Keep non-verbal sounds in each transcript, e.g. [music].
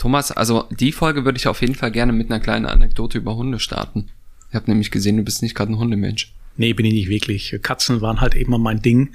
Thomas, also die Folge würde ich auf jeden Fall gerne mit einer kleinen Anekdote über Hunde starten. Ich habe nämlich gesehen, du bist nicht gerade ein Hundemensch. Nee, bin ich nicht wirklich. Katzen waren halt immer mein Ding,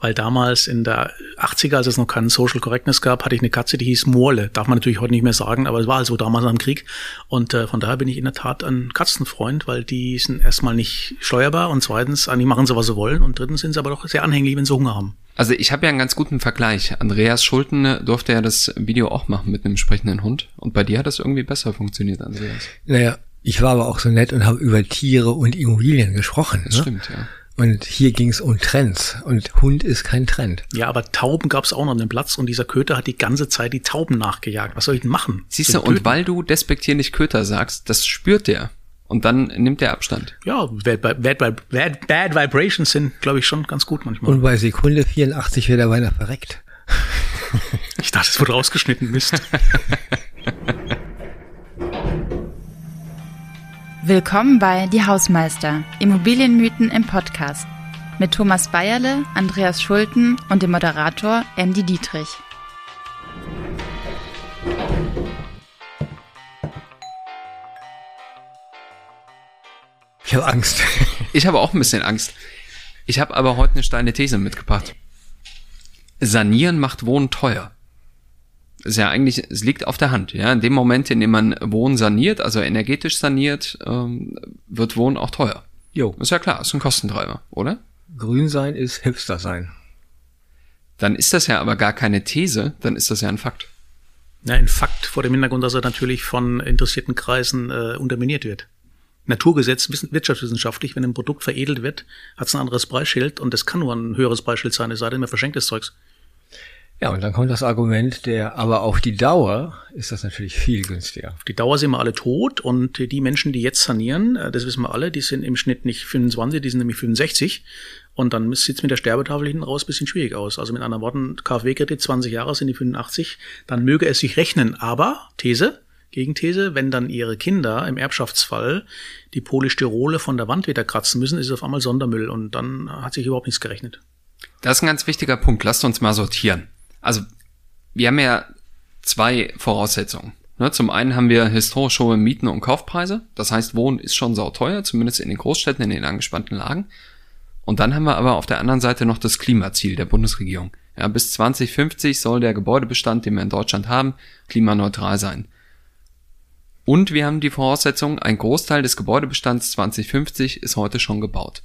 weil damals in der 80er, als es noch keinen Social Correctness gab, hatte ich eine Katze, die hieß Morle. Darf man natürlich heute nicht mehr sagen, aber es war halt so damals am Krieg. Und äh, von daher bin ich in der Tat ein Katzenfreund, weil die sind erstmal nicht steuerbar und zweitens, eigentlich machen sie, was sie wollen und drittens sind sie aber doch sehr anhänglich, wenn sie Hunger haben. Also ich habe ja einen ganz guten Vergleich. Andreas Schulten durfte ja das Video auch machen mit einem sprechenden Hund. Und bei dir hat das irgendwie besser funktioniert, Andreas. Naja, ich war aber auch so nett und habe über Tiere und Immobilien gesprochen. Das ne? stimmt, ja. Und hier ging es um Trends. Und Hund ist kein Trend. Ja, aber Tauben gab es auch noch an dem Platz und dieser Köter hat die ganze Zeit die Tauben nachgejagt. Was soll ich denn machen? Siehst du, und weil du despektierlich Köter sagst, das spürt der. Und dann nimmt der Abstand. Ja, bad, bad, bad, bad, bad Vibrations sind, glaube ich, schon ganz gut manchmal. Und bei Sekunde 84 wird er beinahe verreckt. [laughs] ich dachte, es wurde rausgeschnitten, Mist. Willkommen bei Die Hausmeister, Immobilienmythen im Podcast. Mit Thomas Bayerle, Andreas Schulten und dem Moderator Andy Dietrich. Ich habe Angst. [laughs] Ich habe auch ein bisschen Angst. Ich habe aber heute eine steile These mitgebracht. Sanieren macht Wohnen teuer ist ja eigentlich, es liegt auf der Hand. Ja, in dem Moment, in dem man Wohnen saniert, also energetisch saniert, ähm, wird Wohnen auch teuer. Jo. Ist ja klar, ist ein Kostentreiber, oder? Grün sein ist Hipster sein. Dann ist das ja aber gar keine These, dann ist das ja ein Fakt. Ja, ein Fakt vor dem Hintergrund, dass er natürlich von interessierten Kreisen äh, unterminiert wird. Naturgesetz, wirtschaftswissenschaftlich, wenn ein Produkt veredelt wird, hat es ein anderes Preisschild und das kann nur ein höheres Preisschild sein, es sei denn, man verschenkt das Zeugs. Ja, und dann kommt das Argument der, aber auf die Dauer ist das natürlich viel günstiger. Auf die Dauer sind wir alle tot und die Menschen, die jetzt sanieren, äh, das wissen wir alle, die sind im Schnitt nicht 25, die sind nämlich 65. Und dann sieht es mit der Sterbetafel hinten raus bisschen schwierig aus. Also mit anderen Worten, KfW-Kredit 20 Jahre sind die 85, dann möge es sich rechnen. Aber, These, Gegenthese, wenn dann ihre Kinder im Erbschaftsfall die Polystyrole von der Wand wieder kratzen müssen, ist es auf einmal Sondermüll und dann hat sich überhaupt nichts gerechnet. Das ist ein ganz wichtiger Punkt. Lasst uns mal sortieren. Also wir haben ja zwei Voraussetzungen. Ne, zum einen haben wir historisch hohe Mieten und Kaufpreise. Das heißt, Wohnen ist schon sauteuer, zumindest in den Großstädten, in den angespannten Lagen. Und dann haben wir aber auf der anderen Seite noch das Klimaziel der Bundesregierung. Ja, bis 2050 soll der Gebäudebestand, den wir in Deutschland haben, klimaneutral sein. Und wir haben die Voraussetzung, ein Großteil des Gebäudebestands 2050 ist heute schon gebaut.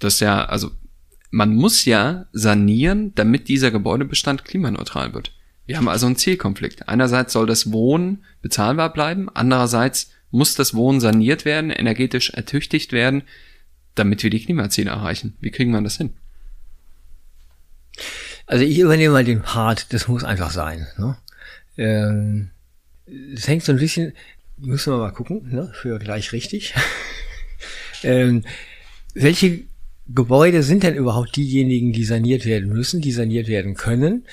Das ist ja, also man muss ja sanieren, damit dieser Gebäudebestand klimaneutral wird. Wir haben also einen Zielkonflikt. Einerseits soll das Wohnen bezahlbar bleiben, andererseits muss das Wohnen saniert werden, energetisch ertüchtigt werden, damit wir die Klimaziele erreichen. Wie kriegen wir das hin? Also ich übernehme mal den Part, das muss einfach sein. Ne? Ähm, das hängt so ein bisschen, müssen wir mal gucken, ne? für gleich richtig. [laughs] ähm, welche Gebäude sind denn überhaupt diejenigen, die saniert werden müssen, die saniert werden können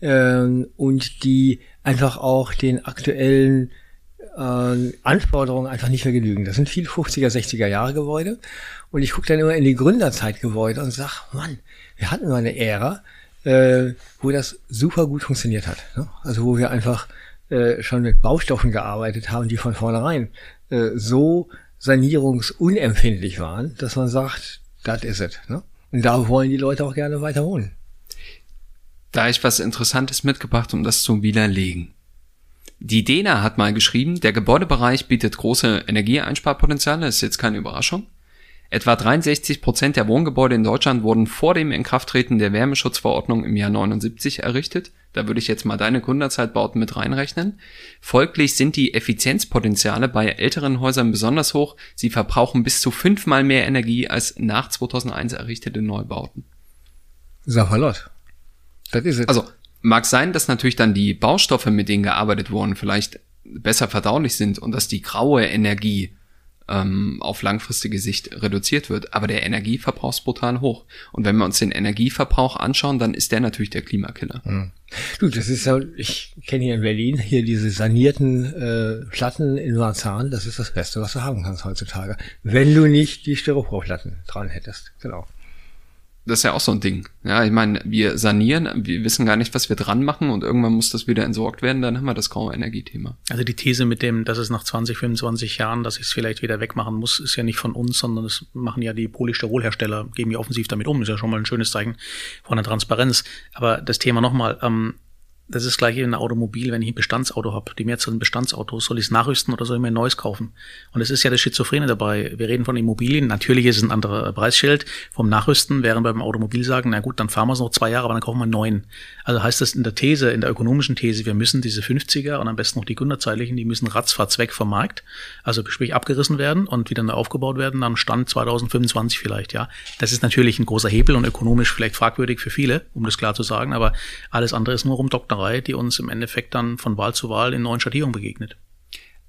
ähm, und die einfach auch den aktuellen äh, Anforderungen einfach nicht mehr genügen. Das sind viel 50er, 60er Jahre Gebäude und ich gucke dann immer in die Gründerzeitgebäude und sag, Mann, wir hatten mal eine Ära, äh, wo das super gut funktioniert hat. Ne? Also wo wir einfach äh, schon mit Baustoffen gearbeitet haben, die von vornherein äh, so sanierungsunempfindlich waren, dass man sagt, das ist es. Ne? Und da wollen die Leute auch gerne weiter wohnen. Da ich was Interessantes mitgebracht, um das zu widerlegen. Die DENA hat mal geschrieben, der Gebäudebereich bietet große Energieeinsparpotenziale, ist jetzt keine Überraschung. Etwa 63 Prozent der Wohngebäude in Deutschland wurden vor dem Inkrafttreten der Wärmeschutzverordnung im Jahr 79 errichtet. Da würde ich jetzt mal deine Gründerzeitbauten mit reinrechnen. Folglich sind die Effizienzpotenziale bei älteren Häusern besonders hoch. Sie verbrauchen bis zu fünfmal mehr Energie als nach 2001 errichtete Neubauten. Savalot. Das ist es. Also, mag sein, dass natürlich dann die Baustoffe, mit denen gearbeitet wurden, vielleicht besser verdaulich sind und dass die graue Energie ähm, auf langfristige Sicht reduziert wird. Aber der Energieverbrauch ist brutal hoch. Und wenn wir uns den Energieverbrauch anschauen, dann ist der natürlich der Klimakiller. Mhm. Du, das ist ja, ich kenne hier in Berlin hier diese sanierten äh, Platten in Marzahn, das ist das Beste, was du haben kannst heutzutage. Wenn du nicht die Styroporplatten dran hättest. Genau. Das ist ja auch so ein Ding. Ja, ich meine, wir sanieren, wir wissen gar nicht, was wir dran machen und irgendwann muss das wieder entsorgt werden, dann haben wir das graue Energiethema. Also die These mit dem, dass es nach 20, 25 Jahren, dass ich es vielleicht wieder wegmachen muss, ist ja nicht von uns, sondern das machen ja die Polystyrolhersteller, gehen ja offensiv damit um. Ist ja schon mal ein schönes Zeichen von der Transparenz. Aber das Thema nochmal, ähm, das ist gleich in einem Automobil, wenn ich ein Bestandsauto habe, die Mehrzahl ein Bestandsauto, soll ich es nachrüsten oder soll ich mir ein neues kaufen? Und es ist ja das Schizophrene dabei. Wir reden von Immobilien, natürlich ist es ein anderer Preisschild vom Nachrüsten, während beim Automobil sagen, na gut, dann fahren wir es noch zwei Jahre, aber dann kaufen wir einen neuen. Also heißt das in der These, in der ökonomischen These, wir müssen diese 50er und am besten noch die gründerzeitlichen, die müssen ratzfatz weg vom Markt, also sprich abgerissen werden und wieder neu aufgebaut werden, am Stand 2025 vielleicht, ja. Das ist natürlich ein großer Hebel und ökonomisch vielleicht fragwürdig für viele, um das klar zu sagen, aber alles andere ist nur rum Partnerei, die uns im Endeffekt dann von Wahl zu Wahl in neuen Schattierungen begegnet.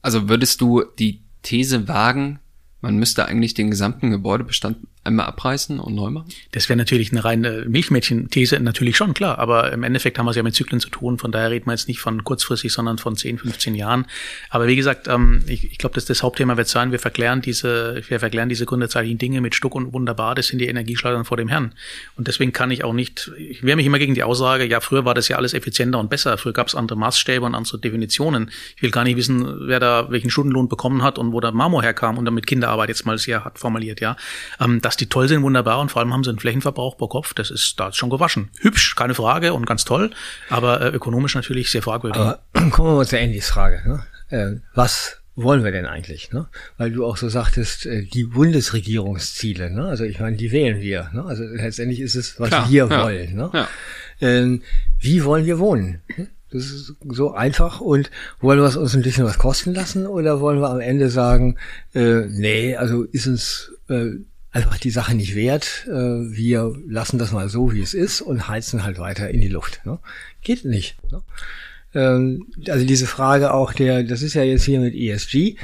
Also würdest du die These wagen, man müsste eigentlich den gesamten Gebäudebestand einmal abreißen und neu machen? Das wäre natürlich eine reine Milchmädchen-These, natürlich schon, klar. Aber im Endeffekt haben wir es ja mit Zyklen zu tun. Von daher reden wir jetzt nicht von kurzfristig, sondern von 10, 15 Jahren. Aber wie gesagt, ähm, ich, ich glaube, dass das Hauptthema wird sein, wir verklären diese, wir verklären diese gründerzeitlichen Dinge mit Stuck und wunderbar. Das sind die Energieschleudern vor dem Herrn. Und deswegen kann ich auch nicht, ich wehre mich immer gegen die Aussage, ja, früher war das ja alles effizienter und besser. Früher gab es andere Maßstäbe und andere Definitionen. Ich will gar nicht wissen, wer da welchen Stundenlohn bekommen hat und wo der Marmor herkam und damit Kinderarbeit jetzt mal sehr hart formuliert, ja. Ähm, dass die toll sind, wunderbar und vor allem haben sie einen Flächenverbrauch pro Kopf, das ist da ist schon gewaschen. Hübsch, keine Frage und ganz toll, aber äh, ökonomisch natürlich sehr fragwürdig. Aber [clears throat] kommen wir mal zur Endys Frage. Ne? Äh, was wollen wir denn eigentlich? Ne? Weil du auch so sagtest, äh, die Bundesregierungsziele, ne? also ich meine, die wählen wir. Ne? Also letztendlich ist es, was Klar, wir ja, wollen. Ne? Ja. Ähm, wie wollen wir wohnen? Das ist so einfach und wollen wir es uns ein bisschen was kosten lassen oder wollen wir am Ende sagen, äh, nee, also ist uns äh, einfach die Sache nicht wert. Äh, wir lassen das mal so, wie es ist und heizen halt weiter in die Luft. Ne? Geht nicht. Ne? Ähm, also diese Frage auch der, das ist ja jetzt hier mit ESG,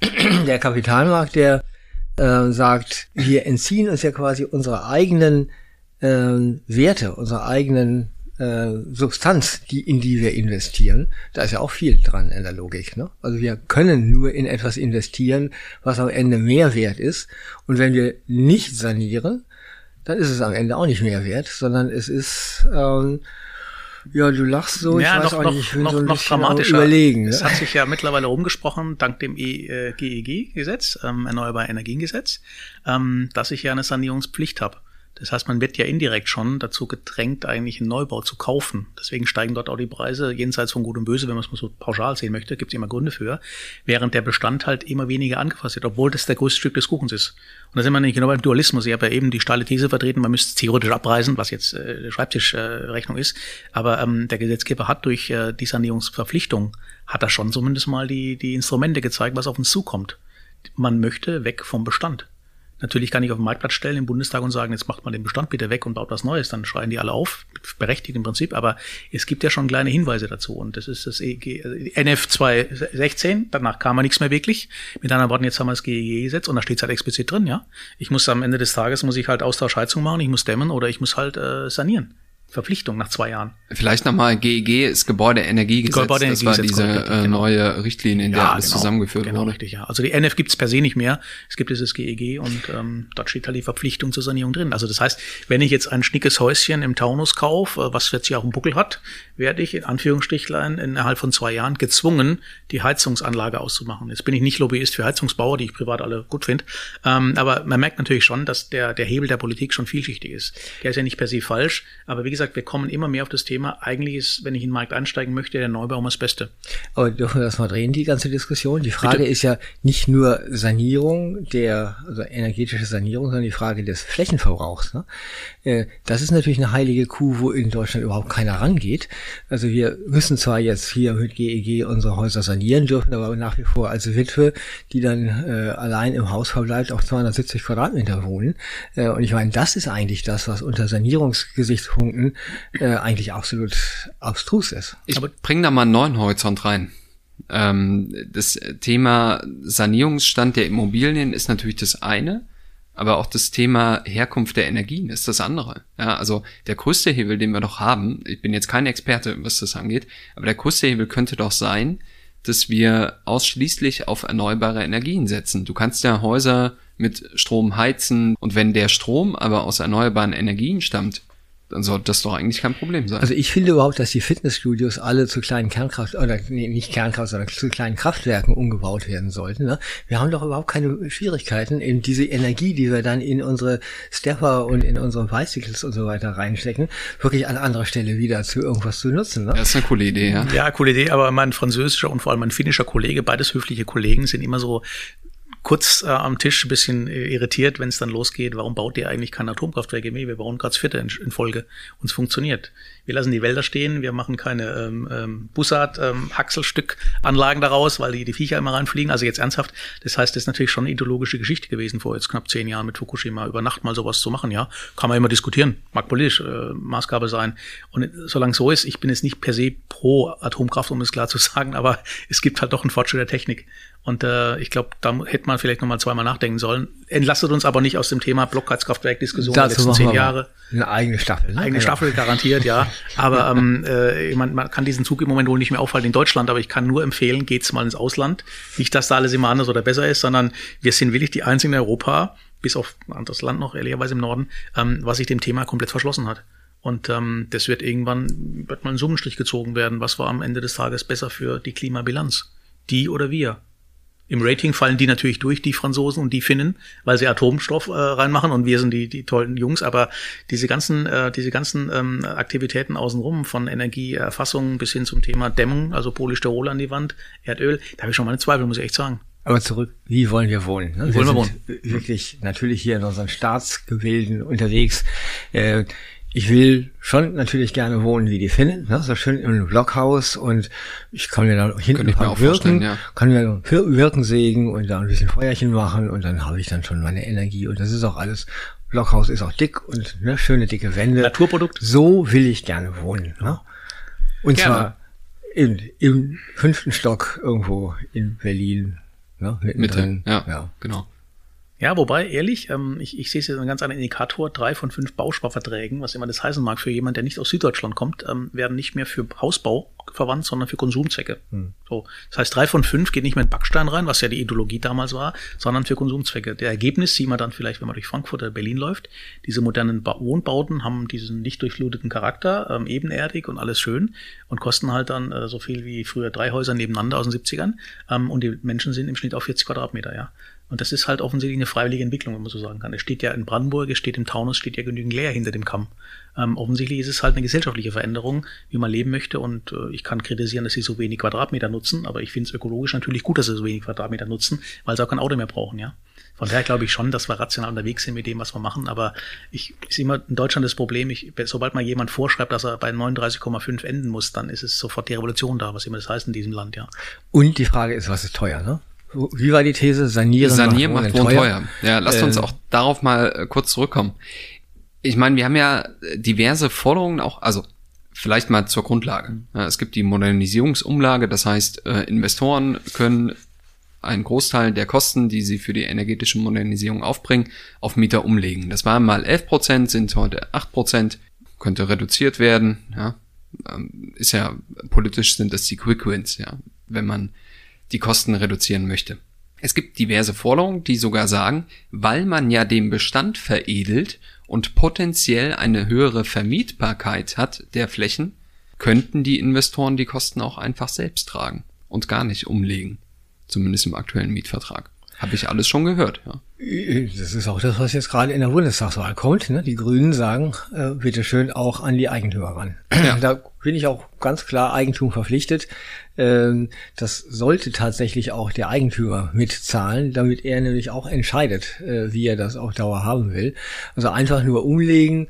[clears throat] der Kapitalmarkt, der äh, sagt, wir entziehen uns ja quasi unsere eigenen äh, Werte, unsere eigenen äh, Substanz, die, in die wir investieren, da ist ja auch viel dran in der Logik. Ne? Also wir können nur in etwas investieren, was am Ende mehr wert ist. Und wenn wir nicht sanieren, dann ist es am Ende auch nicht mehr wert, sondern es ist ähm, ja, du lachst so, ja, ich weiß noch, auch nicht, ich will noch, so ein noch dramatischer. überlegen. Es ne? hat sich ja mittlerweile rumgesprochen, dank dem e, GEG-Gesetz, ähm, Erneuerbare Energiengesetz, ähm, dass ich ja eine Sanierungspflicht habe. Das heißt, man wird ja indirekt schon dazu gedrängt, eigentlich einen Neubau zu kaufen. Deswegen steigen dort auch die Preise jenseits von Gut und Böse, wenn man es mal so pauschal sehen möchte, gibt es immer Gründe für, während der Bestand halt immer weniger angefasst wird, obwohl das der größte Stück des Kuchens ist. Und da sind wir nicht genau beim Dualismus. Ich habe ja eben die steile These vertreten, man müsste theoretisch abreißen, was jetzt äh, Schreibtischrechnung äh, ist. Aber ähm, der Gesetzgeber hat durch äh, die Sanierungsverpflichtung, hat er schon zumindest mal die, die Instrumente gezeigt, was auf uns zukommt. Man möchte weg vom Bestand. Natürlich kann ich auf den Marktplatz stellen im Bundestag und sagen, jetzt macht man den Bestand bitte weg und baut was Neues. Dann schreien die alle auf, berechtigt im Prinzip. Aber es gibt ja schon kleine Hinweise dazu. Und das ist das EG, NF 216. Danach kam man nichts mehr wirklich. Mit anderen Worten, jetzt haben wir das GEG-Gesetz und da steht es halt explizit drin, ja. Ich muss am Ende des Tages, muss ich halt Austauschheizung machen, ich muss dämmen oder ich muss halt äh, sanieren. Verpflichtung nach zwei Jahren. Vielleicht nochmal GEG ist Gebäudeenergiegesetz. Gebäudeenergiegesetz. Das war diese äh, genau. neue Richtlinie, in der ja, alles genau, zusammengeführt genau, wurde. richtig, ja. Also die NF gibt es per se nicht mehr. Es gibt dieses GEG und ähm, dort steht halt die Verpflichtung zur Sanierung drin. Also das heißt, wenn ich jetzt ein schnickes Häuschen im Taunus kaufe, äh, was 40 Jahre einen Buckel hat, werde ich in Anführungsstrichlein innerhalb von zwei Jahren gezwungen, die Heizungsanlage auszumachen. Jetzt bin ich nicht Lobbyist für Heizungsbauer, die ich privat alle gut finde. Ähm, aber man merkt natürlich schon, dass der, der Hebel der Politik schon vielschichtig ist. Der ist ja nicht per se falsch. Aber wie gesagt, wir kommen immer mehr auf das Thema, eigentlich ist, wenn ich in den Markt einsteigen möchte, der Neubau immer das Beste. Aber dürfen wir das mal drehen, die ganze Diskussion? Die Frage Bitte? ist ja nicht nur Sanierung, der, also energetische Sanierung, sondern die Frage des Flächenverbrauchs. Ne? Äh, das ist natürlich eine heilige Kuh, wo in Deutschland überhaupt keiner rangeht. Also wir müssen zwar jetzt hier mit GEG e unsere Häuser sanieren dürfen, aber nach wie vor als Witwe, die dann äh, allein im Haus verbleibt, auf 270 Quadratmeter wohnen. Äh, und ich meine, das ist eigentlich das, was unter Sanierungsgesichtspunkten äh, eigentlich absolut abstrus ist. Ich bringe da mal einen neuen Horizont rein. Ähm, das Thema Sanierungsstand der Immobilien ist natürlich das eine, aber auch das Thema Herkunft der Energien ist das andere. Ja, also der größte Hebel, den wir doch haben, ich bin jetzt kein Experte, was das angeht, aber der größte Hebel könnte doch sein, dass wir ausschließlich auf erneuerbare Energien setzen. Du kannst ja Häuser mit Strom heizen. Und wenn der Strom aber aus erneuerbaren Energien stammt, dann sollte das doch eigentlich kein Problem sein. Also ich finde überhaupt, dass die Fitnessstudios alle zu kleinen Kernkraft oder nee, nicht Kernkraft, sondern zu kleinen Kraftwerken umgebaut werden sollten. Ne? Wir haben doch überhaupt keine Schwierigkeiten, in diese Energie, die wir dann in unsere Stepper und in unsere Bicycles und so weiter reinstecken, wirklich an anderer Stelle wieder zu irgendwas zu nutzen. Ne? Das ist eine coole Idee, ja. Ja, coole Idee, aber mein französischer und vor allem mein finnischer Kollege, beides höfliche Kollegen, sind immer so kurz äh, am Tisch ein bisschen äh, irritiert, wenn es dann losgeht, warum baut ihr eigentlich keine Atomkraftwerke mehr? Wir bauen gerade das vierte in, in Folge. Und es funktioniert. Wir lassen die Wälder stehen, wir machen keine ähm, ähm, Bussard, ähm, Haxelstück-Anlagen daraus, weil die, die Viecher immer reinfliegen. Also jetzt ernsthaft, das heißt, das ist natürlich schon eine ideologische Geschichte gewesen vor jetzt knapp zehn Jahren mit Fukushima, über Nacht mal sowas zu machen, ja. Kann man immer diskutieren, mag politisch äh, Maßgabe sein. Und solange so ist, ich bin jetzt nicht per se pro Atomkraft, um es klar zu [laughs] sagen, aber es gibt halt doch einen Fortschritt der Technik. Und äh, ich glaube, da hätte man vielleicht nochmal zweimal nachdenken sollen. Entlastet uns aber nicht aus dem Thema Blockheizkraftwerk-Diskussion der letzten zehn Jahre. Eine eigene Staffel. Ne? Eigene ja. Staffel garantiert, ja. [laughs] Aber ähm, äh, man, man kann diesen Zug im Moment wohl nicht mehr aufhalten in Deutschland, aber ich kann nur empfehlen, geht's mal ins Ausland. Nicht, dass da alles immer anders oder besser ist, sondern wir sind wirklich die einzigen in Europa, bis auf ein anderes Land noch, ehrlicherweise im Norden, ähm, was sich dem Thema komplett verschlossen hat. Und ähm, das wird irgendwann, wird mal ein Summenstrich gezogen werden, was war am Ende des Tages besser für die Klimabilanz. Die oder wir. Im Rating fallen die natürlich durch, die Franzosen und die Finnen, weil sie Atomstoff äh, reinmachen und wir sind die, die tollen Jungs. Aber diese ganzen, äh, diese ganzen ähm, Aktivitäten außenrum, von Energieerfassung bis hin zum Thema Dämmung, also Polystyrol an die Wand, Erdöl, da habe ich schon meine Zweifel, muss ich echt sagen. Aber zurück, wie wollen wir wohnen? Ne? Wie wollen wir, wir wohnen? Wirklich natürlich hier in unseren Staatsgebilden unterwegs. Äh, ich will schon natürlich gerne wohnen wie die Finnen, ne? so schön im Blockhaus und ich kann mir da hinten ein paar wirken, ja. kann mir wirken sägen und da ein bisschen Feuerchen machen und dann habe ich dann schon meine Energie und das ist auch alles. Blockhaus ist auch dick und ne, schöne dicke Wände. Naturprodukt. So will ich gerne wohnen. Ne? Und gerne. zwar in, im fünften Stock irgendwo in Berlin. Ne? Mitte, ja, ja, genau. Ja, wobei, ehrlich, ähm, ich, ich sehe es jetzt einen ganz anderen Indikator. Drei von fünf Bausparverträgen, was immer das heißen mag, für jemand, der nicht aus Süddeutschland kommt, ähm, werden nicht mehr für Hausbau verwandt, sondern für Konsumzwecke. Hm. So, das heißt, drei von fünf geht nicht mehr in Backstein rein, was ja die Ideologie damals war, sondern für Konsumzwecke. Der Ergebnis sieht man dann vielleicht, wenn man durch Frankfurt oder Berlin läuft. Diese modernen ba Wohnbauten haben diesen nicht durchfluteten Charakter, ähm, ebenerdig und alles schön und kosten halt dann äh, so viel wie früher drei Häuser nebeneinander aus den 70ern. Ähm, und die Menschen sind im Schnitt auf 40 Quadratmeter, ja. Und das ist halt offensichtlich eine freiwillige Entwicklung, wenn man so sagen kann. Es steht ja in Brandenburg, es steht im Taunus, steht ja genügend leer hinter dem Kamm. Ähm, offensichtlich ist es halt eine gesellschaftliche Veränderung, wie man leben möchte. Und äh, ich kann kritisieren, dass sie so wenig Quadratmeter nutzen, aber ich finde es ökologisch natürlich gut, dass sie so wenig Quadratmeter nutzen, weil sie auch kein Auto mehr brauchen, ja. Von daher glaube ich schon, dass wir rational unterwegs sind mit dem, was wir machen. Aber ich ist immer in Deutschland das Problem, ich, sobald mal jemand vorschreibt, dass er bei 39,5 enden muss, dann ist es sofort die Revolution da, was immer das heißt in diesem Land, ja. Und die Frage ist, was ist teuer, ne? Wie war die These? Sanieren, Sanieren macht, macht Wohnen teuer. teuer. Ja, lasst uns ähm. auch darauf mal äh, kurz zurückkommen. Ich meine, wir haben ja diverse Forderungen auch, also vielleicht mal zur Grundlage. Ja, es gibt die Modernisierungsumlage, das heißt, äh, Investoren können einen Großteil der Kosten, die sie für die energetische Modernisierung aufbringen, auf Mieter umlegen. Das waren mal 11 Prozent, sind heute 8 Prozent, könnte reduziert werden. Ja, ähm, ist ja politisch sind das die Quick Wins, ja, wenn man die Kosten reduzieren möchte. Es gibt diverse Forderungen, die sogar sagen, weil man ja den Bestand veredelt und potenziell eine höhere Vermietbarkeit hat der Flächen, könnten die Investoren die Kosten auch einfach selbst tragen und gar nicht umlegen. Zumindest im aktuellen Mietvertrag. Habe ich alles schon gehört, ja. Das ist auch das, was jetzt gerade in der Bundestagswahl kommt. Ne? Die Grünen sagen, äh, bitteschön auch an die Eigentümer ran. Ja. Da bin ich auch ganz klar Eigentum verpflichtet. Ähm, das sollte tatsächlich auch der Eigentümer mitzahlen, damit er nämlich auch entscheidet, äh, wie er das auf Dauer haben will. Also einfach nur umlegen,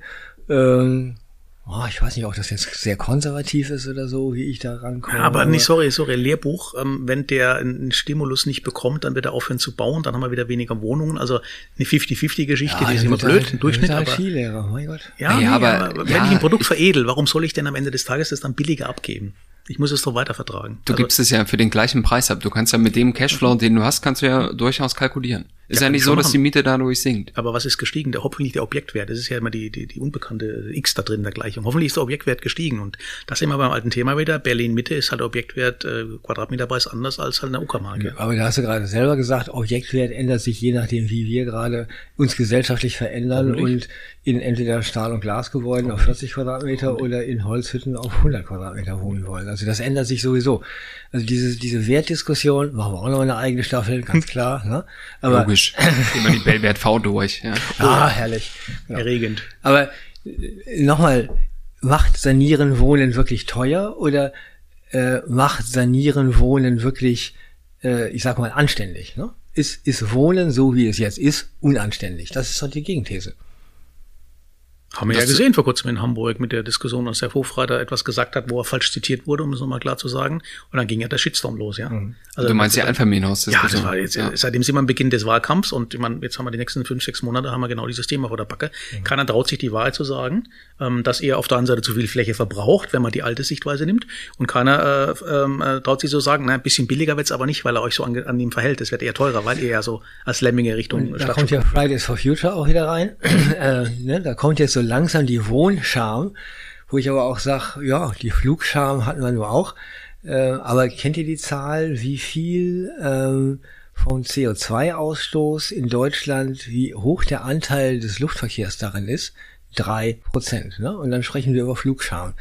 ähm, Oh, ich weiß nicht, ob das jetzt sehr konservativ ist oder so, wie ich da rankomme. Ja, aber nicht, sorry, sorry, Lehrbuch, ähm, wenn der einen Stimulus nicht bekommt, dann wird er aufhören zu bauen, dann haben wir wieder weniger Wohnungen. Also eine 50-50-Geschichte, ja, die ist immer blöd, halt, ein Durchschnitt. Halt aber, Skilehrer, mein Gott. Ja, ja, nee, aber, aber wenn ich ein Produkt veredel, warum soll ich denn am Ende des Tages das dann billiger abgeben? Ich muss es doch weiter vertragen. Du also, gibst es ja für den gleichen Preis ab. Du kannst ja mit dem Cashflow, den du hast, kannst du ja durchaus kalkulieren. Ist ja, ja nicht so, dass die Miete dadurch sinkt. Aber was ist gestiegen? Der, hoffentlich der Objektwert. Das ist ja immer die, die, die unbekannte X da drin der Gleichung. Hoffentlich ist der Objektwert gestiegen. Und das immer beim alten Thema wieder. Berlin Mitte ist halt der Objektwert, äh, Quadratmeterpreis anders als halt eine Uckermarke. Aber da hast du gerade selber gesagt, Objektwert ändert sich je nachdem, wie wir gerade uns gesellschaftlich verändern und in entweder Stahl- und Glasgebäuden auf 40 Quadratmeter oder in Holzhütten auf 100 Quadratmeter wohnen wollen. Also das ändert sich sowieso. Also diese, diese Wertdiskussion machen wir auch noch eine eigene Staffel, ganz [laughs] klar. Ne? Aber, Logisch. [laughs] Immer die Bellwert V durch. Ja. Ah, herrlich. Genau. Erregend. Aber äh, nochmal, macht Sanieren Wohnen wirklich teuer oder äh, macht Sanieren Wohnen wirklich, äh, ich sag mal, anständig? Ne? Ist, ist Wohnen, so wie es jetzt ist, unanständig? Das ist doch die Gegenthese. Haben wir das ja gesehen vor kurzem in Hamburg mit der Diskussion, als Herr Hofreiter etwas gesagt hat, wo er falsch zitiert wurde, um es nochmal klar zu sagen. Und dann ging ja der Shitstorm los, ja. Mhm. Also, du meinst die Einfamilienhaus? Ja, das war jetzt, ja. seitdem sind wir am Beginn des Wahlkampfs und ich meine, jetzt haben wir die nächsten fünf, sechs Monate, haben wir genau dieses Thema vor der Backe. Mhm. Keiner traut sich die Wahrheit zu sagen, ähm, dass er auf der einen Seite zu viel Fläche verbraucht, wenn man die alte Sichtweise nimmt. Und keiner äh, äh, traut sich so sagen, na, ein bisschen billiger wird's aber nicht, weil er euch so an, an ihm verhält. Das wird eher teurer, weil ihr ja so als Lemminge Richtung Da kommt ja Fridays for Future auch wieder rein. [clears throat] äh, ne? Da kommt jetzt so langsam die Wohnscham, wo ich aber auch sage, ja, die Flugscham hatten wir nur auch. Äh, aber kennt ihr die Zahl, wie viel ähm, vom CO2-Ausstoß in Deutschland, wie hoch der Anteil des Luftverkehrs darin ist? Drei Prozent. Ne? Und dann sprechen wir über Flugscham.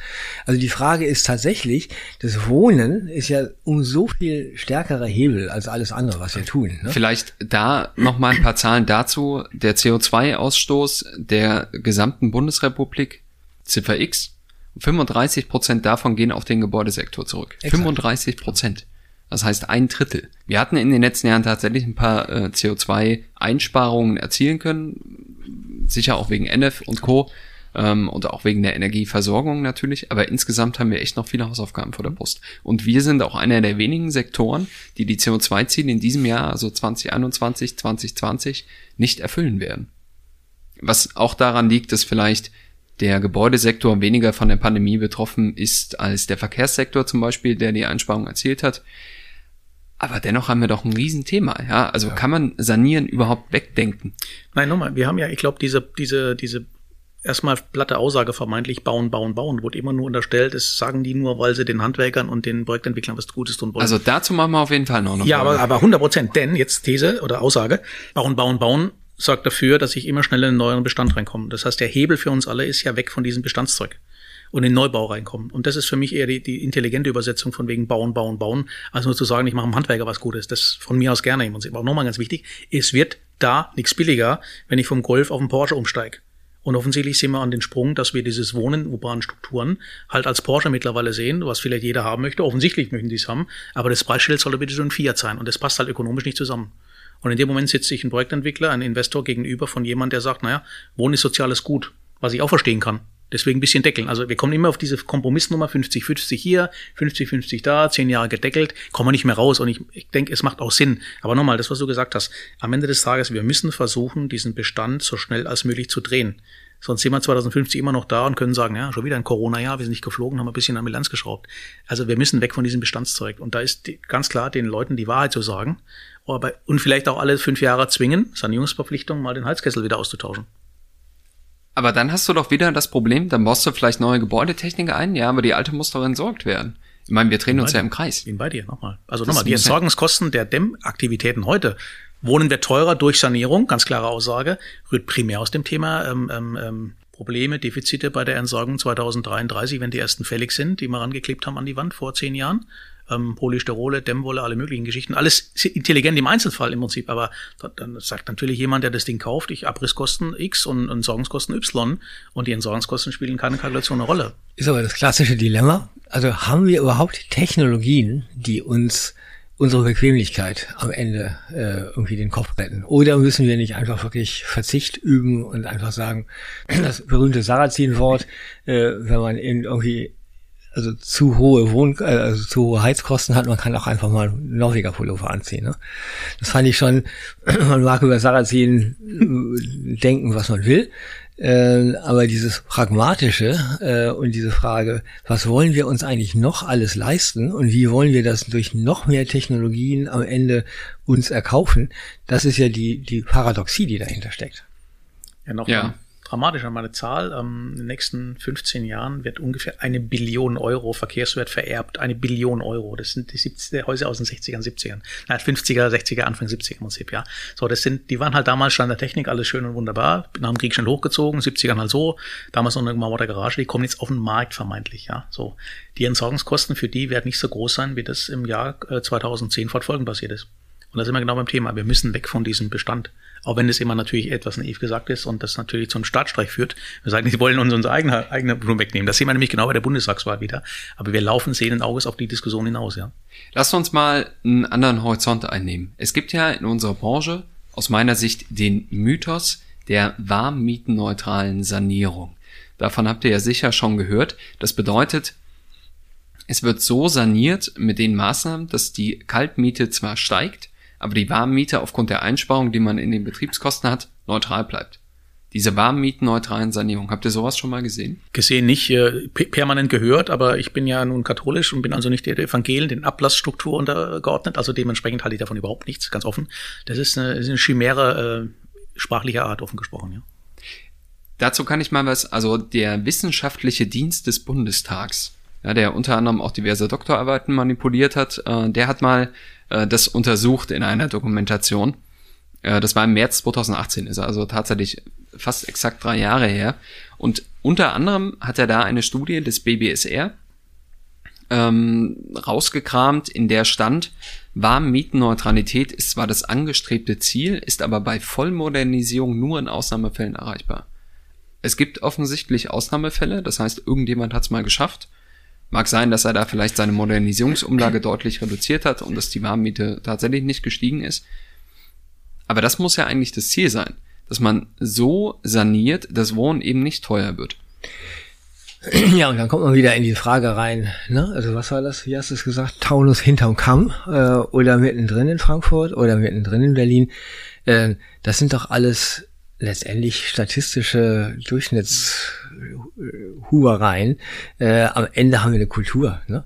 Also die Frage ist tatsächlich, das Wohnen ist ja um so viel stärkerer Hebel als alles andere, was wir tun. Ne? Vielleicht da nochmal ein paar Zahlen dazu. Der CO2-Ausstoß der gesamten Bundesrepublik, Ziffer X, 35 Prozent davon gehen auf den Gebäudesektor zurück. Exakt. 35 Prozent. Das heißt ein Drittel. Wir hatten in den letzten Jahren tatsächlich ein paar äh, CO2-Einsparungen erzielen können, sicher auch wegen NF und Co. Ähm, und auch wegen der Energieversorgung natürlich. Aber insgesamt haben wir echt noch viele Hausaufgaben vor der Brust. Und wir sind auch einer der wenigen Sektoren, die die CO2-Ziele in diesem Jahr, also 2021, 2020, nicht erfüllen werden. Was auch daran liegt, dass vielleicht der Gebäudesektor weniger von der Pandemie betroffen ist als der Verkehrssektor zum Beispiel, der die Einsparung erzielt hat. Aber dennoch haben wir doch ein Riesenthema, ja. Also ja. kann man Sanieren überhaupt wegdenken? Nein, nochmal, wir haben ja, ich glaube, diese, diese, diese erstmal platte Aussage vermeintlich bauen, bauen, bauen, wurde immer nur unterstellt, das sagen die nur, weil sie den Handwerkern und den Projektentwicklern was Gutes tun wollen. Also dazu machen wir auf jeden Fall noch. noch ja, aber, aber 100 Prozent, denn jetzt These oder Aussage, bauen, bauen, bauen sorgt dafür, dass ich immer schneller in einen neuen Bestand reinkomme. Das heißt, der Hebel für uns alle ist ja weg von diesem Bestandszeug und in Neubau reinkommen. Und das ist für mich eher die, die intelligente Übersetzung von wegen bauen, bauen, bauen, als nur zu sagen, ich mache im Handwerker was Gutes. Das von mir aus gerne Prinzip. Aber nochmal ganz wichtig, es wird da nichts billiger, wenn ich vom Golf auf den Porsche umsteige. Und offensichtlich sehen wir an den Sprung, dass wir dieses Wohnen in urbanen Strukturen halt als Porsche mittlerweile sehen, was vielleicht jeder haben möchte. Offensichtlich möchten die es haben. Aber das Preisschild sollte bitte so ein Fiat sein. Und das passt halt ökonomisch nicht zusammen. Und in dem Moment sitzt sich ein Projektentwickler, ein Investor gegenüber von jemand, der sagt, naja, Wohnen ist soziales Gut, was ich auch verstehen kann. Deswegen ein bisschen deckeln. Also wir kommen immer auf diese Kompromissnummer 50-50 hier, 50-50 da, zehn Jahre gedeckelt, kommen wir nicht mehr raus. Und ich, ich denke, es macht auch Sinn. Aber nochmal, das, was du gesagt hast, am Ende des Tages, wir müssen versuchen, diesen Bestand so schnell als möglich zu drehen. Sonst sind wir 2050 immer noch da und können sagen, ja, schon wieder ein Corona-Jahr, wir sind nicht geflogen, haben ein bisschen an Bilanz geschraubt. Also wir müssen weg von diesem Bestandszeug. Und da ist die, ganz klar, den Leuten die Wahrheit zu sagen. Aber, und vielleicht auch alle fünf Jahre zwingen, Sanierungsverpflichtung, mal den Heizkessel wieder auszutauschen. Aber dann hast du doch wieder das Problem, dann baust du vielleicht neue Gebäudetechnik ein, ja, aber die alte muss doch entsorgt werden. Ich meine, wir drehen uns ja im Kreis. Bin bei dir, nochmal. Also nochmal, die Entsorgungskosten der Dämmaktivitäten heute Wohnen wir teurer durch Sanierung, ganz klare Aussage, rührt primär aus dem Thema ähm, ähm, ähm Probleme, Defizite bei der Entsorgung 2033, wenn die ersten fällig sind, die wir rangeklebt haben an die Wand vor zehn Jahren ähm, Polystyrole, Dämmwolle, alle möglichen Geschichten. Alles intelligent im Einzelfall im Prinzip, aber dann sagt natürlich jemand, der das Ding kauft, ich Abrisskosten X und Entsorgungskosten Y und die Entsorgungskosten spielen keine Kalkulation eine Rolle. Ist aber das klassische Dilemma. Also haben wir überhaupt Technologien, die uns unsere Bequemlichkeit am Ende äh, irgendwie den Kopf retten? Oder müssen wir nicht einfach wirklich Verzicht üben und einfach sagen, [clears throat] das berühmte Sarrazin-Wort, äh, wenn man irgendwie also zu hohe Wohn äh, also zu hohe Heizkosten hat, man kann auch einfach mal einen Norweger Pullover anziehen. Ne? Das fand ich schon, [clears throat] man mag über Sarrazin äh, denken, was man will. Äh, aber dieses Pragmatische äh, und diese Frage, was wollen wir uns eigentlich noch alles leisten und wie wollen wir das durch noch mehr Technologien am Ende uns erkaufen, das ist ja die, die Paradoxie, die dahinter steckt. Ja, noch ja dramatischer meine Zahl. Ähm, in den nächsten 15 Jahren wird ungefähr eine Billion Euro Verkehrswert vererbt. Eine Billion Euro. Das sind die 70, Häuser aus den 60ern, 70ern. Nein, 50er, 60er, Anfang 70er im Prinzip, ja. So, das sind, die waren halt damals Stand der Technik, alles schön und wunderbar. Nach dem Krieg schon hochgezogen, 70ern halt so. Damals noch eine gemauerte Garage. Die kommen jetzt auf den Markt vermeintlich, ja. So. Die Entsorgungskosten für die werden nicht so groß sein, wie das im Jahr 2010 äh, fortfolgend passiert ist. Und da sind wir genau beim Thema. Wir müssen weg von diesem Bestand. Auch wenn es immer natürlich etwas naiv gesagt ist und das natürlich zum Staatsstreich führt. Wir sagen, sie wollen uns unser eigener, eigener Blumen wegnehmen. Das sehen wir nämlich genau bei der Bundestagswahl wieder. Aber wir laufen sehenden Auges auf die Diskussion hinaus, ja. Lass uns mal einen anderen Horizont einnehmen. Es gibt ja in unserer Branche aus meiner Sicht den Mythos der warmmietenneutralen Sanierung. Davon habt ihr ja sicher schon gehört. Das bedeutet, es wird so saniert mit den Maßnahmen, dass die Kaltmiete zwar steigt, aber die Warmmiete aufgrund der Einsparung, die man in den Betriebskosten hat, neutral bleibt. Diese warmmietenneutralen Sanierung. Habt ihr sowas schon mal gesehen? Gesehen nicht, äh, permanent gehört, aber ich bin ja nun katholisch und bin also nicht der Evangelien, den Ablassstruktur untergeordnet, also dementsprechend halte ich davon überhaupt nichts, ganz offen. Das ist eine, ist eine Chimäre äh, sprachlicher Art, offen gesprochen, ja. Dazu kann ich mal was, also der wissenschaftliche Dienst des Bundestags, ja, der unter anderem auch diverse Doktorarbeiten manipuliert hat, äh, der hat mal äh, das untersucht in einer Dokumentation. Äh, das war im März 2018, ist also tatsächlich fast exakt drei Jahre her. Und unter anderem hat er da eine Studie des BBSR ähm, rausgekramt, in der stand, Warmmietenneutralität ist zwar das angestrebte Ziel, ist aber bei Vollmodernisierung nur in Ausnahmefällen erreichbar. Es gibt offensichtlich Ausnahmefälle, das heißt, irgendjemand hat es mal geschafft Mag sein, dass er da vielleicht seine Modernisierungsumlage deutlich reduziert hat und dass die Warmmiete tatsächlich nicht gestiegen ist. Aber das muss ja eigentlich das Ziel sein, dass man so saniert, dass Wohnen eben nicht teuer wird. [clears throat] Ja, und dann kommt man wieder in die Frage rein, ne? Also was war das? Wie hast du es gesagt? Taunus hinterm Kamm äh, oder mittendrin in Frankfurt oder mittendrin in Berlin. Äh, das sind doch alles letztendlich statistische Durchschnittshubereien. Äh, am Ende haben wir eine Kultur. Ne?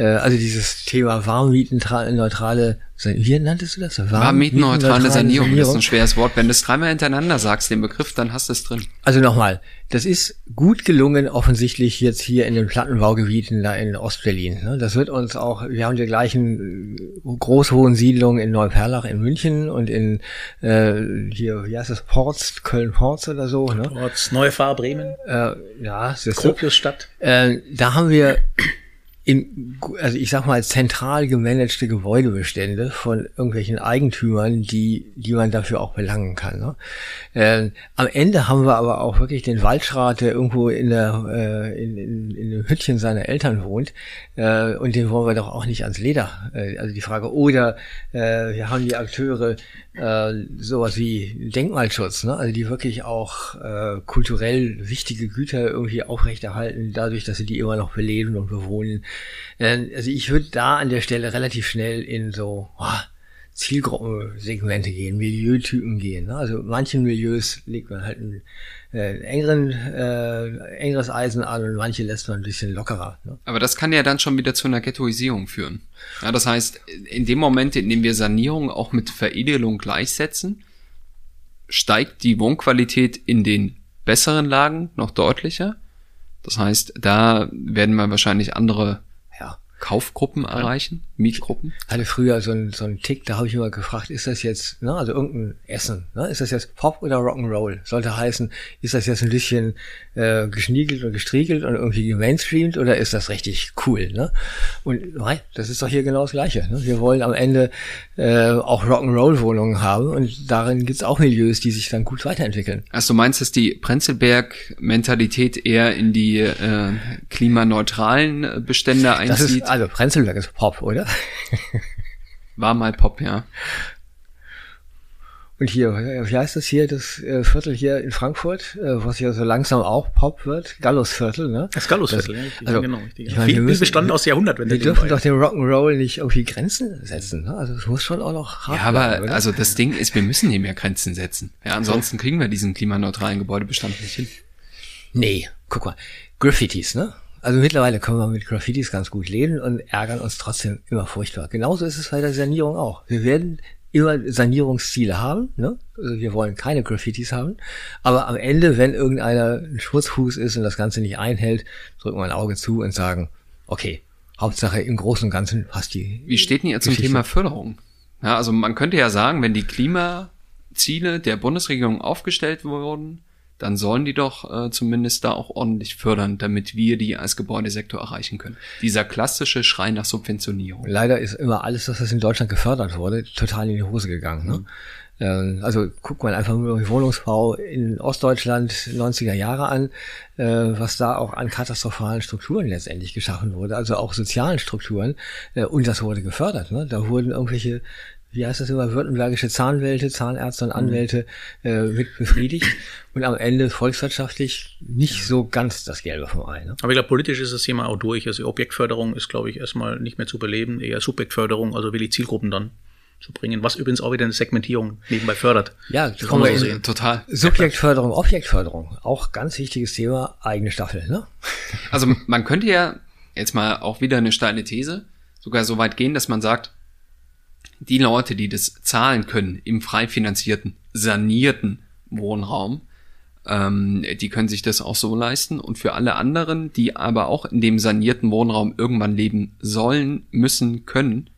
Äh, also dieses Thema warmmietenneutrale wie nanntest du das? Warmmietenneutrale Sanierung, Sanierung, das ist ein schweres Wort. Wenn du es dreimal hintereinander sagst, den Begriff, dann hast du es drin. Also nochmal, das ist gut gelungen, offensichtlich jetzt hier in den Plattenbaugebieten da in Ostberlin. Ne? Das wird uns auch, wir haben die gleichen äh, Großwohnsiedlungen in Neuperlach in München und in äh, hier, wie heißt das, Ports, Köln-Ports oder so. Ne? Ports, Neufahr, Bremen. Äh, ja, das ist Gropiusstadt. Äh, da haben wir in, also ich sag mal, zentral gemanagte Gebäudebestände von irgendwelchen Eigentümern, die, die man dafür auch belangen kann. Ne? Äh, am Ende haben wir aber auch wirklich den Waldschrat, der irgendwo in der, äh, in, in, in dem Hütchen seiner Eltern wohnt, äh, und den wollen wir doch auch nicht ans Leder. Äh, also die Frage, oder äh, wir haben die Akteure, äh, sowas wie Denkmalschutz, ne? also die wirklich auch äh, kulturell wichtige Güter irgendwie aufrechterhalten, dadurch, dass sie die immer noch beleben und bewohnen. Äh, also ich würde da an der Stelle relativ schnell in so oh, Zielgruppensegmente gehen, Milieutypen gehen. Ne? Also manchen Milieus legt man halt ein äh, engeren, äh, engeres Eisen an und manche lässt man ein bisschen lockerer. Ne? Aber das kann ja dann schon wieder zu einer Ghettoisierung führen. Ja, das heißt, in dem Moment, in dem wir Sanierung auch mit Veredelung gleichsetzen, steigt die Wohnqualität in den besseren Lagen noch deutlicher. Das heißt, da werden wir wahrscheinlich andere Kaufgruppen erreichen, Mietgruppen? Hatte früher so ein, so ein Tick, da habe ich immer gefragt, ist das jetzt, ne, also irgendein Essen, ne, ist das jetzt Pop oder Rock'n'Roll? Sollte heißen, ist das jetzt ein bisschen äh, geschniegelt und gestriegelt und irgendwie gemainstreamt oder ist das richtig cool, ne? Und nein, das ist doch hier genau das Gleiche. Ne? Wir wollen am Ende äh, auch Rock'n'Roll-Wohnungen haben und darin gibt's auch Milieus, die sich dann gut weiterentwickeln. Also du meinst, dass die Prenzlberg-Mentalität eher in die äh, klimaneutralen Bestände einzieht? Also Prenzlberg ist Pop, oder? War mal Pop, ja. Und hier, wie heißt das hier, das äh, Viertel hier in Frankfurt, äh, was hier so langsam auch Pop wird? Gallusviertel, ne? Das Gallusviertel, ja, also, genau. Richtig. Ich meine, viel, wir müssen, bestand aus Jahrhundert, wenn Wir dürfen doch dem Rock'n'Roll nicht irgendwie Grenzen setzen, ne? Also es muss schon auch noch hart Ja, aber bleiben, also das Ding ist, wir müssen hier mehr Grenzen setzen. Ja, ansonsten kriegen wir diesen klimaneutralen Gebäudebestand nicht hin. Nee, guck mal. Graffitis, ne? Also mittlerweile können wir mit Graffitis ganz gut leben und ärgern uns trotzdem immer furchtbar. Genauso ist es bei der Sanierung auch. Wir werden immer Sanierungsziele haben. Ne? Also wir wollen keine Graffitis haben. Aber am Ende, wenn irgendeiner ein Schmutzfuß ist und das Ganze nicht einhält, drücken wir ein Auge zu und sagen, okay, Hauptsache im Großen und Ganzen passt die. Wie steht denn ihr zum Thema Förderung? Ja, also man könnte ja sagen, wenn die Klimaziele der Bundesregierung aufgestellt wurden, dann sollen die doch äh, zumindest da auch ordentlich fördern, damit wir die als Gebäudesektor erreichen können. Dieser klassische Schrei nach Subventionierung. Leider ist immer alles, was in Deutschland gefördert wurde, total in die Hose gegangen. Ne? Mhm. Ähm, also guckt man einfach nur die Wohnungsbau in Ostdeutschland 90er Jahre an, äh, was da auch an katastrophalen Strukturen letztendlich geschaffen wurde, also auch sozialen Strukturen. Äh, und das wurde gefördert. Ne? Da wurden irgendwelche wie heißt das immer, württembergische Zahnwälte, Zahnärzte und Anwälte äh, mit befriedigt [laughs] und am Ende volkswirtschaftlich nicht so ganz das Gelbe vom Ei. Ne? Aber ich glaube, politisch ist das Thema auch durch. Also Objektförderung ist, glaube ich, erstmal nicht mehr zu beleben, eher Subjektförderung, also will die Zielgruppen dann zu bringen, was übrigens auch wieder eine Segmentierung nebenbei fördert. Ja, das kann man so sehen. Total. Subjektförderung, Objektförderung, auch ganz wichtiges Thema, eigene Staffel. Ne? Also man könnte ja jetzt mal auch wieder eine steile These sogar so weit gehen, dass man sagt, die Leute, die das zahlen können im frei finanzierten, sanierten Wohnraum, ähm, die können sich das auch so leisten. Und für alle anderen, die aber auch in dem sanierten Wohnraum irgendwann leben sollen, müssen, können,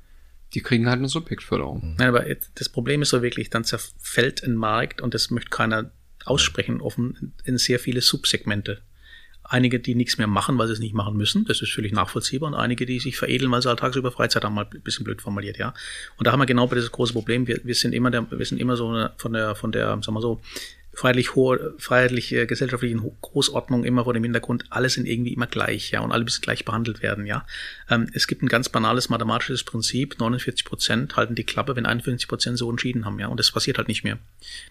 die kriegen halt eine Subjektförderung. Ja, aber das Problem ist so wirklich, dann zerfällt ein Markt und das möchte keiner aussprechen offen in sehr viele Subsegmente. Einige, die nichts mehr machen, weil sie es nicht machen müssen. Das ist völlig nachvollziehbar. Und einige, die sich veredeln, weil sie halt tagsüber Freizeit haben, mal ein bisschen blöd formuliert, ja. Und da haben wir genau bei dieses große Problem. Wir, wir sind immer der, wir sind immer so von der, von der, sagen wir so, freiheitlich hohe, freiheitliche gesellschaftlichen Großordnung immer vor dem Hintergrund, alle sind irgendwie immer gleich, ja, und alle müssen gleich behandelt werden, ja. Ähm, es gibt ein ganz banales mathematisches Prinzip, 49 Prozent halten die Klappe, wenn 51 Prozent so entschieden haben, ja, und das passiert halt nicht mehr.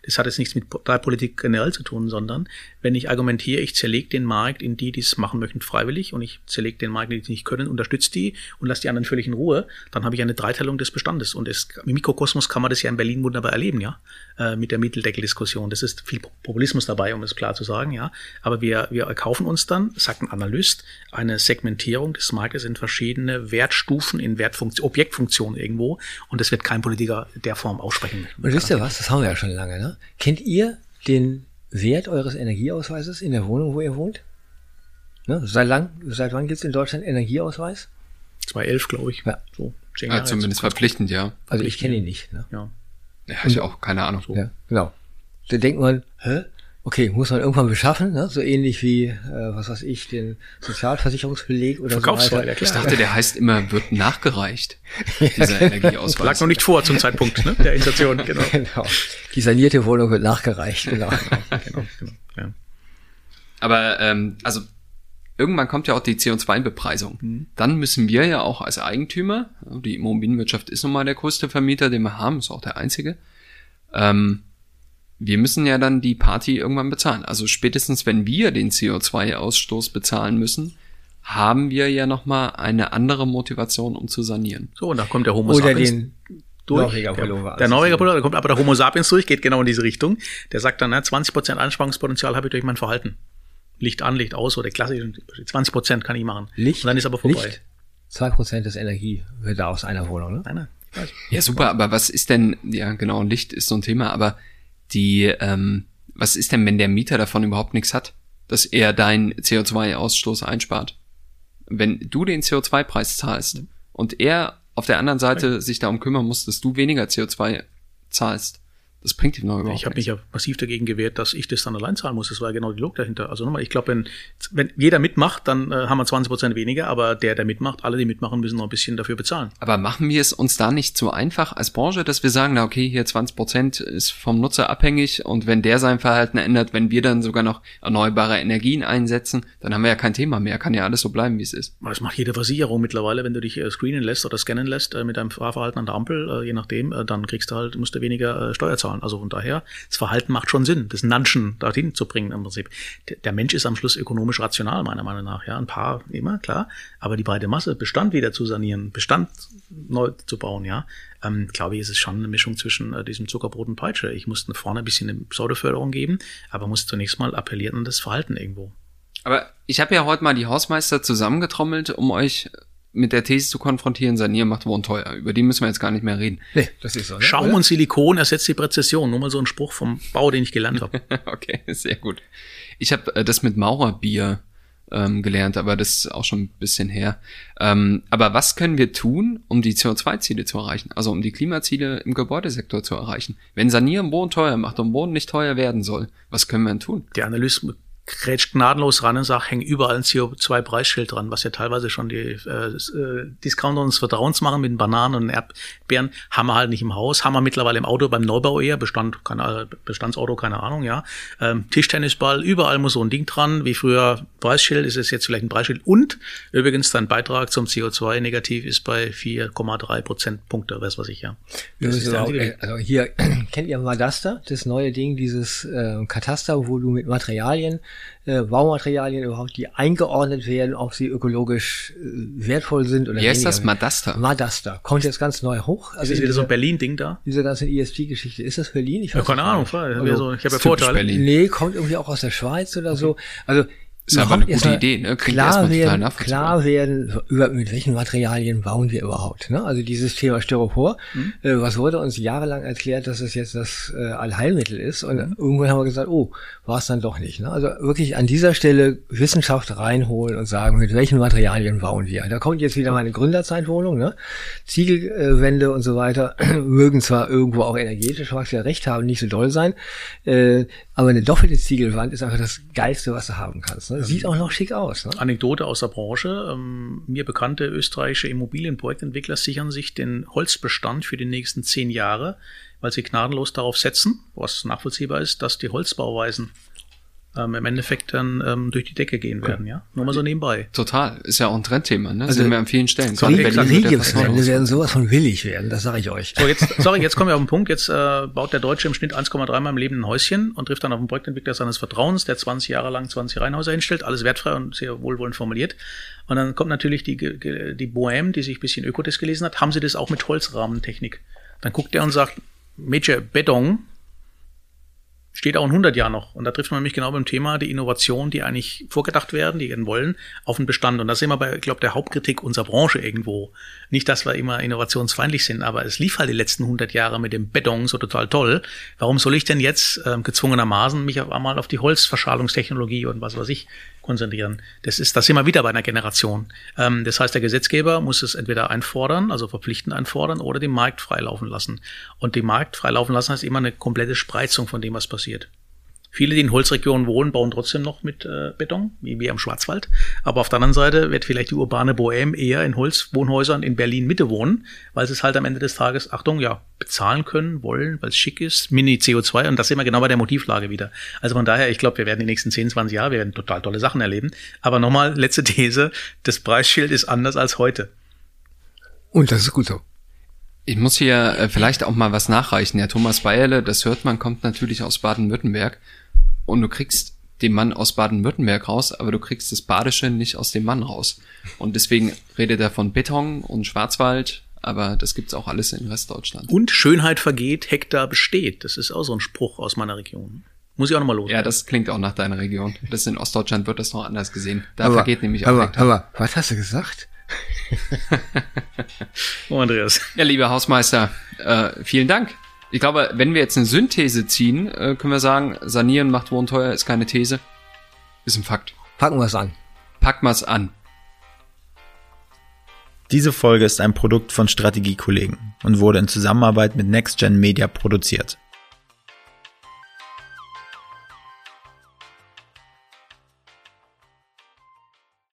Das hat jetzt nichts mit Politik generell zu tun, sondern wenn ich argumentiere, ich zerlege den Markt in die, die es machen möchten, freiwillig, und ich zerlege den Markt, die es nicht können, unterstütze die und lasse die anderen völlig in Ruhe, dann habe ich eine Dreiteilung des Bestandes. Und es, im Mikrokosmos kann man das ja in Berlin wunderbar erleben, ja, äh, mit der Mitteldeckeldiskussion. Das ist viel Populismus dabei, um es klar zu sagen, ja. Aber wir, wir erkaufen uns dann, sagt ein Analyst, eine Segmentierung des Marktes in verschiedene Wertstufen, in Wertfunktion, Objektfunktionen irgendwo. Und das wird kein Politiker der Form aussprechen. Und wisst ihr was? Das haben wir ja schon lange, ne? Kennt ihr den Wert eures Energieausweises in der Wohnung, wo ihr wohnt? Ne? Seit, lang, seit wann gibt es in Deutschland Energieausweis? 2011, glaube ich. Ja. So, ja, zumindest verpflichtend, ja. Also ich kenne ihn nicht. Ne? Ja. Ja, ich auch keine Ahnung. So. Ja, genau. Da denkt man, hä? Okay, muss man irgendwann beschaffen, ne? so ähnlich wie, äh, was weiß ich, den Sozialversicherungsbeleg oder so weiter. Ich dachte, der heißt immer, wird nachgereicht, dieser. [laughs] Energieausweis. Lag noch nicht vor zum Zeitpunkt ne? der Inflation, [laughs] genau. genau. Die sanierte Wohnung wird nachgereicht, genau. [laughs] genau, genau ja. Aber ähm, also irgendwann kommt ja auch die CO2-Bepreisung. Mhm. Dann müssen wir ja auch als Eigentümer, die Immobilienwirtschaft ist nun mal der größte Vermieter, den wir haben, ist auch der einzige, ähm, wir müssen ja dann die Party irgendwann bezahlen. Also spätestens, wenn wir den CO2-Ausstoß bezahlen müssen, haben wir ja nochmal eine andere Motivation, um zu sanieren. So, und da kommt der Homo Oder sapiens den durch. Norweger Pullover. Der Norweger Pullover, da kommt aber der Homo sapiens durch, geht genau in diese Richtung. Der sagt dann, na, 20% Einsparungspotenzial habe ich durch mein Verhalten. Licht an, Licht aus oder klassisch 20% kann ich machen. Licht, und dann ist aber vorbei. Licht, 2% des Energie wird da aus einer Wohnung, ne? Nein, nein. Ja, super, aber was ist denn, ja genau, Licht ist so ein Thema, aber die, ähm, was ist denn, wenn der Mieter davon überhaupt nichts hat, dass er deinen CO2-Ausstoß einspart? Wenn du den CO2-Preis zahlst und er auf der anderen Seite sich darum kümmern muss, dass du weniger CO2 zahlst, das bringt ihm noch überhaupt Ich habe mich ja massiv dagegen gewehrt, dass ich das dann allein zahlen muss. Das war ja genau die Logik dahinter. Also nochmal, ich glaube, wenn, wenn jeder mitmacht, dann äh, haben wir 20 Prozent weniger, aber der, der mitmacht, alle, die mitmachen, müssen noch ein bisschen dafür bezahlen. Aber machen wir es uns da nicht zu einfach als Branche, dass wir sagen, na okay, hier 20 Prozent ist vom Nutzer abhängig und wenn der sein Verhalten ändert, wenn wir dann sogar noch erneuerbare Energien einsetzen, dann haben wir ja kein Thema mehr. Kann ja alles so bleiben, wie es ist. Das macht jede Versicherung mittlerweile, wenn du dich äh, screenen lässt oder scannen lässt äh, mit deinem Fahrverhalten an der Ampel, äh, je nachdem, dann kriegst du halt, musst du weniger Steuer zahlen zahlen. Also von daher, das Verhalten macht schon Sinn, das Nanschen dorthin zu bringen im Prinzip. Der Mensch ist am Schluss ökonomisch rational, meiner Meinung nach. Ja, ein paar immer, klar. Aber die breite Masse, Bestand wieder zu sanieren, Bestand neu zu bauen, ja, ähm, glaube ich, ist es schon eine Mischung zwischen äh, diesem Zuckerbrot und Peitsche. Ich muss vorne ein bisschen eine Pseudoförderung geben, aber muss zunächst mal appellieren an das Verhalten irgendwo. Aber ich habe ja heute mal die Hausmeister zusammengetrommelt, um euch mit der These zu konfrontieren, Sanieren macht Wohnen teuer. Über die müssen wir jetzt gar nicht mehr reden. Nee, das ist so. Ne? Schaum und Silikon ersetzt die Präzision. Nur mal so ein Spruch vom Bau, den ich gelernt habe. [laughs] okay, sehr gut. Ich habe äh, das mit Maurerbier ähm, gelernt, aber das ist auch schon ein bisschen her. Ähm, aber was können wir tun, um die CO2-Ziele zu erreichen? Also um die Klimaziele im Gebäudesektor zu erreichen? Wenn Sanieren Wohnen teuer macht und Wohnen nicht teuer werden soll, was können wir denn tun? Die Analysten grätscht gnadenlos ran und sagt, hängen überall ein CO2-Preisschild dran, was ja teilweise schon die äh, äh, Discounter uns Vertrauens machen mit den Bananen und Erdbeeren, haben wir halt nicht im Haus, haben wir mittlerweile im Auto beim Neubau eher, Bestand, keine, Bestandsauto, keine Ahnung, ja. Ähm, Tischtennisball, überall muss so ein Ding dran, wie früher Preisschild, ist es jetzt vielleicht ein Preisschild und übrigens dein Beitrag zum CO2-Negativ ist bei 4,3 Prozentpunkte, weiß was ich ja. Das ist auch, also hier [clears throat] kennt ihr Madasta, das neue Ding, dieses äh, Kataster, wo du mit Materialien äh, Baumaterialien überhaupt, die eingeordnet werden, ob sie ökologisch äh, wertvoll sind oder Wie heißt das? Madasta? Madasta. Kommt jetzt ganz neu hoch. Also ist das wieder so ein Berlin-Ding da? Diese ganze ESG-Geschichte. Ist das Berlin? Ich weiß ja, keine Ahnung. Also, ich habe ja Vorteile. Berlin. Nee, kommt irgendwie auch aus der Schweiz oder okay. so. Also ist aber eine gute Idee, ne? Klingt klar werden, klar werden, über, mit welchen Materialien bauen wir überhaupt. Ne? Also dieses Thema Styropor, mhm. äh, was wurde uns jahrelang erklärt, dass es jetzt das äh, Allheilmittel ist. Und mhm. irgendwann haben wir gesagt, oh, war es dann doch nicht. Ne? Also wirklich an dieser Stelle Wissenschaft reinholen und sagen, mit welchen Materialien bauen wir. Da kommt jetzt wieder meine Gründerzeitwohnung. Ne? Ziegelwände und so weiter [clears throat] mögen zwar irgendwo auch energetisch, was wir recht haben, nicht so doll sein, äh, aber eine doppelte Ziegelwand ist einfach das Geilste, was du haben kannst. Ne? Sieht auch noch schick aus. Ne? Anekdote aus der Branche. Ähm, mir bekannte österreichische Immobilienprojektentwickler sichern sich den Holzbestand für die nächsten zehn Jahre, weil sie gnadenlos darauf setzen, was nachvollziehbar ist, dass die Holzbauweisen ähm, im Endeffekt dann ähm, durch die Decke gehen werden, ja. Nur mal so nebenbei. Total, ist ja auch ein Trendthema, ne? Also, Sind wir an vielen Stellen. So Regierungswände werden sowas von willig werden, das sage ich euch. So, jetzt, sorry, jetzt kommen wir auf den Punkt. Jetzt äh, baut der Deutsche im Schnitt 1,3 Mal im Leben ein Häuschen und trifft dann auf einen Projektentwickler seines Vertrauens, der 20 Jahre lang 20 Reihenhäuser hinstellt, alles wertfrei und sehr wohlwollend formuliert. Und dann kommt natürlich die, die Bohème, die sich ein bisschen Ökotest gelesen hat, haben sie das auch mit Holzrahmentechnik. Dann guckt er und sagt, Major Beton, steht auch in 100 Jahren noch. Und da trifft man nämlich genau beim Thema die Innovation, die eigentlich vorgedacht werden, die werden wollen, auf den Bestand. Und das ist immer bei, ich glaube, der Hauptkritik unserer Branche irgendwo. Nicht, dass wir immer innovationsfeindlich sind, aber es lief halt die letzten 100 Jahre mit dem Beton so total toll. Warum soll ich denn jetzt äh, gezwungenermaßen mich auf einmal auf die Holzverschalungstechnologie und was weiß ich konzentrieren. Das ist das immer wieder bei einer Generation. Ähm, das heißt, der Gesetzgeber muss es entweder einfordern, also verpflichtend einfordern, oder den Markt freilaufen lassen. Und den Markt freilaufen lassen heißt immer eine komplette Spreizung von dem, was passiert. Viele, die in Holzregionen wohnen, bauen trotzdem noch mit äh, Beton, wie wir im Schwarzwald. Aber auf der anderen Seite wird vielleicht die urbane Bohème eher in Holzwohnhäusern in Berlin Mitte wohnen, weil sie es halt am Ende des Tages, Achtung, ja, bezahlen können, wollen, weil es schick ist, Mini CO2 und das sind wir genau bei der Motivlage wieder. Also von daher, ich glaube, wir werden die nächsten 10, 20 Jahre, wir werden total tolle Sachen erleben. Aber nochmal, letzte These, das Preisschild ist anders als heute. Und das ist gut so. Ich muss hier äh, vielleicht auch mal was nachreichen. Ja, Thomas Bayerle, das hört man, kommt natürlich aus Baden-Württemberg und du kriegst den Mann aus Baden-Württemberg raus, aber du kriegst das Badische nicht aus dem Mann raus. Und deswegen redet er von Beton und Schwarzwald, aber das gibt's auch alles in Westdeutschland. Und Schönheit vergeht, Hektar besteht. Das ist auch so ein Spruch aus meiner Region. Muss ich auch nochmal los. Ja, das klingt auch nach deiner Region. Das in Ostdeutschland wird das noch anders gesehen. Da aber, vergeht nämlich auch aber, Hektar. Aber was hast du gesagt? [laughs] oh, Andreas. Ja, lieber Hausmeister, äh, vielen Dank. Ich glaube, wenn wir jetzt eine Synthese ziehen, äh, können wir sagen, sanieren macht Wohnen teuer, ist keine These. Ist ein Fakt. Packen wir es an. Packen wir es an. Diese Folge ist ein Produkt von Strategiekollegen und wurde in Zusammenarbeit mit NextGen Media produziert.